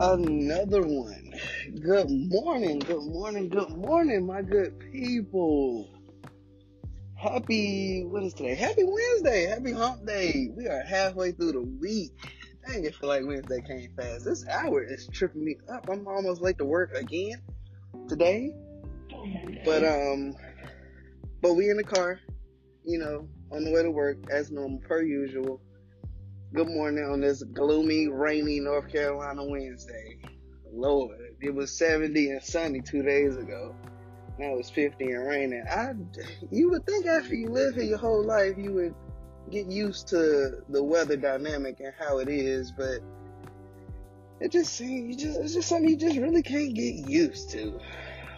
another one. Good morning, good morning, good morning, my good people. Happy, what is today? Happy Wednesday, happy hump day. We are halfway through the week. Dang, it feel like Wednesday came fast. This hour is tripping me up. I'm almost late to work again today. But, um, but we in the car, you know, on the way to work as normal, per usual Good morning on this gloomy, rainy North Carolina Wednesday. Lord, it was 70 and sunny two days ago. Now it's 50 and raining. I, you would think after you live here your whole life, you would get used to the weather dynamic and how it is, but it just seems, you just, it's just something you just really can't get used to.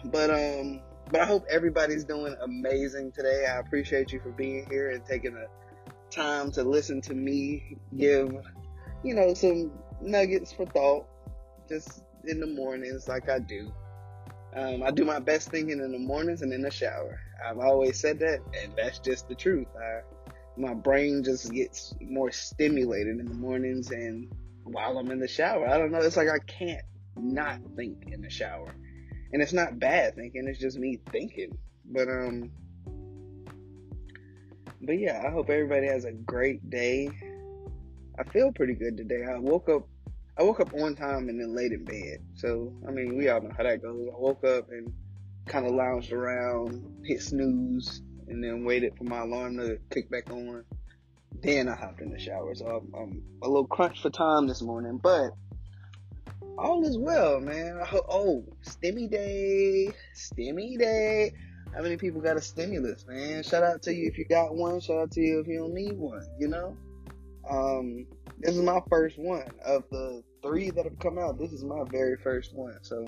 But, um, but I hope everybody's doing amazing today. I appreciate you for being here and taking a time to listen to me give, you know, some nuggets for thought just in the mornings like I do. Um, I do my best thinking in the mornings and in the shower. I've always said that, and that's just the truth. I, my brain just gets more stimulated in the mornings and while I'm in the shower. I don't know. It's like I can't not think in the shower. And it's not bad thinking, it's just me thinking. But, um, but yeah, I hope everybody has a great day. I feel pretty good today. I woke up I woke up on time and then laid in bed. So I mean we all know how that goes. I woke up and kinda lounged around, hit snooze, and then waited for my alarm to kick back on. Then I hopped in the shower. So I'm, I'm a little crunched for time this morning, but all is well, man. Hope, oh, stimmy day, stimmy day. How many people got a stimulus, man? Shout out to you if you got one. Shout out to you if you don't need one, you know? Um, this is my first one. Of the three that have come out, this is my very first one. So,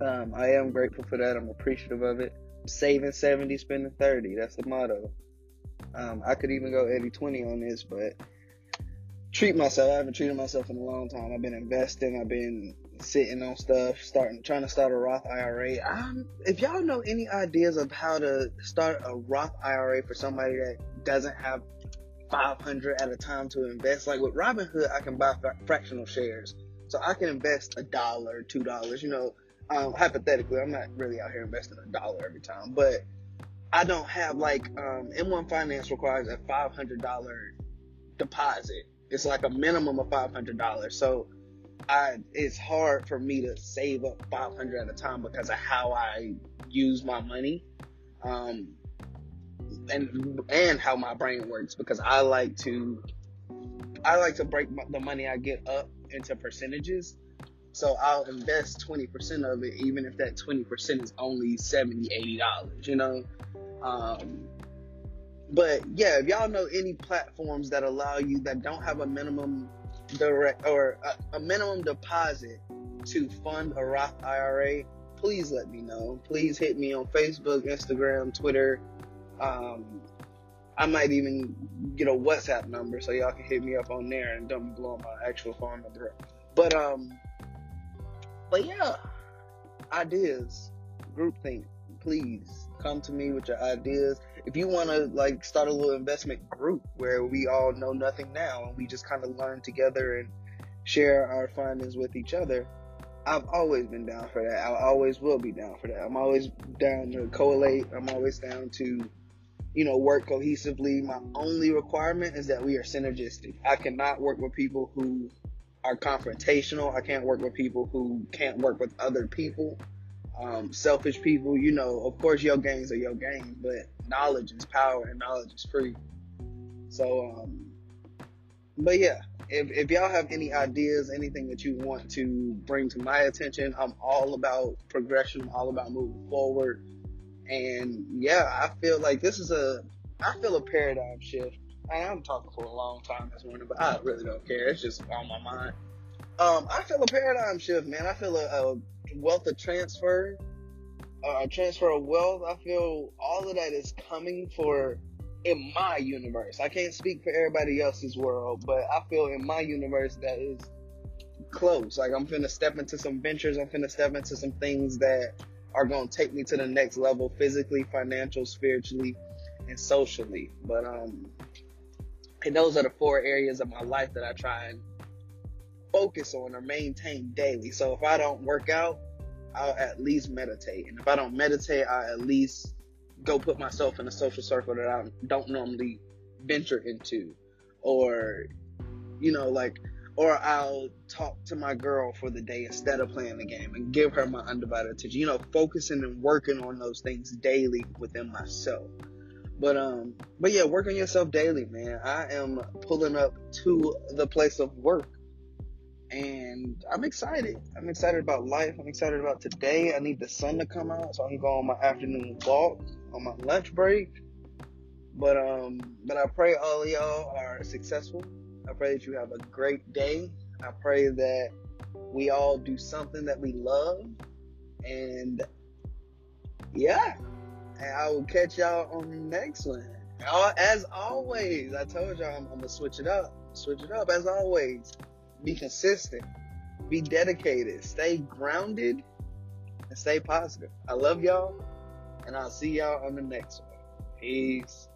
um, I am grateful for that. I'm appreciative of it. Saving 70, spending 30. That's the motto. Um, I could even go 80 20 on this, but treat myself. I haven't treated myself in a long time. I've been investing. I've been sitting on stuff, starting trying to start a Roth IRA. I'm, if y'all know any ideas of how to start a Roth IRA for somebody that doesn't have 500 at a time to invest, like with Robinhood, I can buy fractional shares, so I can invest a dollar, two dollars. You know, um, hypothetically, I'm not really out here investing a dollar every time, but I don't have like um, M1 Finance requires a $500 deposit. It's like a minimum of $500, so I it's hard for me to save up 500 at a time because of how I use my money. Um, and and how my brain works because I like to I like to break my, the money I get up into percentages. So I'll invest 20% of it, even if that 20% is only 70 $80, you know? Um, but yeah, if y'all know any platforms that allow you that don't have a minimum direct or a, a minimum deposit to fund a Roth IRA, please let me know. Please hit me on Facebook, Instagram, Twitter. Um, I might even get a WhatsApp number so y'all can hit me up on there and don't blow my actual phone number. But um, but yeah, ideas, group groupthink. Please come to me with your ideas if you want to like start a little investment group where we all know nothing now and we just kind of learn together and share our findings with each other, I've always been down for that. I always will be down for that. I'm always down to collate. I'm always down to, you know, work cohesively. My only requirement is that we are synergistic. I cannot work with people who are confrontational. I can't work with people who can't work with other people um, selfish people, you know, of course your gains are your gains, but knowledge is power and knowledge is free. So, um, but yeah, if, if y'all have any ideas, anything that you want to bring to my attention, I'm all about progression, all about moving forward. And yeah, I feel like this is a, I feel a paradigm shift. I'm talking for a long time this morning, but I really don't care. It's just on my mind. Um, I feel a paradigm shift, man. I feel a, a wealth of transfer, uh, transfer of wealth. I feel all of that is coming for in my universe. I can't speak for everybody else's world, but I feel in my universe that is close. Like I'm finna step into some ventures. I'm finna step into some things that are gonna take me to the next level, physically, financial, spiritually, and socially. But um, and those are the four areas of my life that I try and focus on or maintain daily. So if I don't work out, I'll at least meditate. And if I don't meditate, I'll at least go put myself in a social circle that I don't normally venture into. Or, you know, like, or I'll talk to my girl for the day instead of playing the game and give her my undivided attention. You know, focusing and working on those things daily within myself. But um, but yeah, work on yourself daily, man. I am pulling up to the place of work, and I'm excited. I'm excited about life. I'm excited about today. I need the sun to come out so I can go on my afternoon walk on my lunch break. But um, but I pray all y'all are successful. I pray that you have a great day. I pray that we all do something that we love, and yeah. And I will catch y'all on the next one. As always, I told y'all I'm, I'm gonna switch it up. Switch it up as always. Be consistent. Be dedicated. Stay grounded and stay positive. I love y'all, and I'll see y'all on the next one. Peace.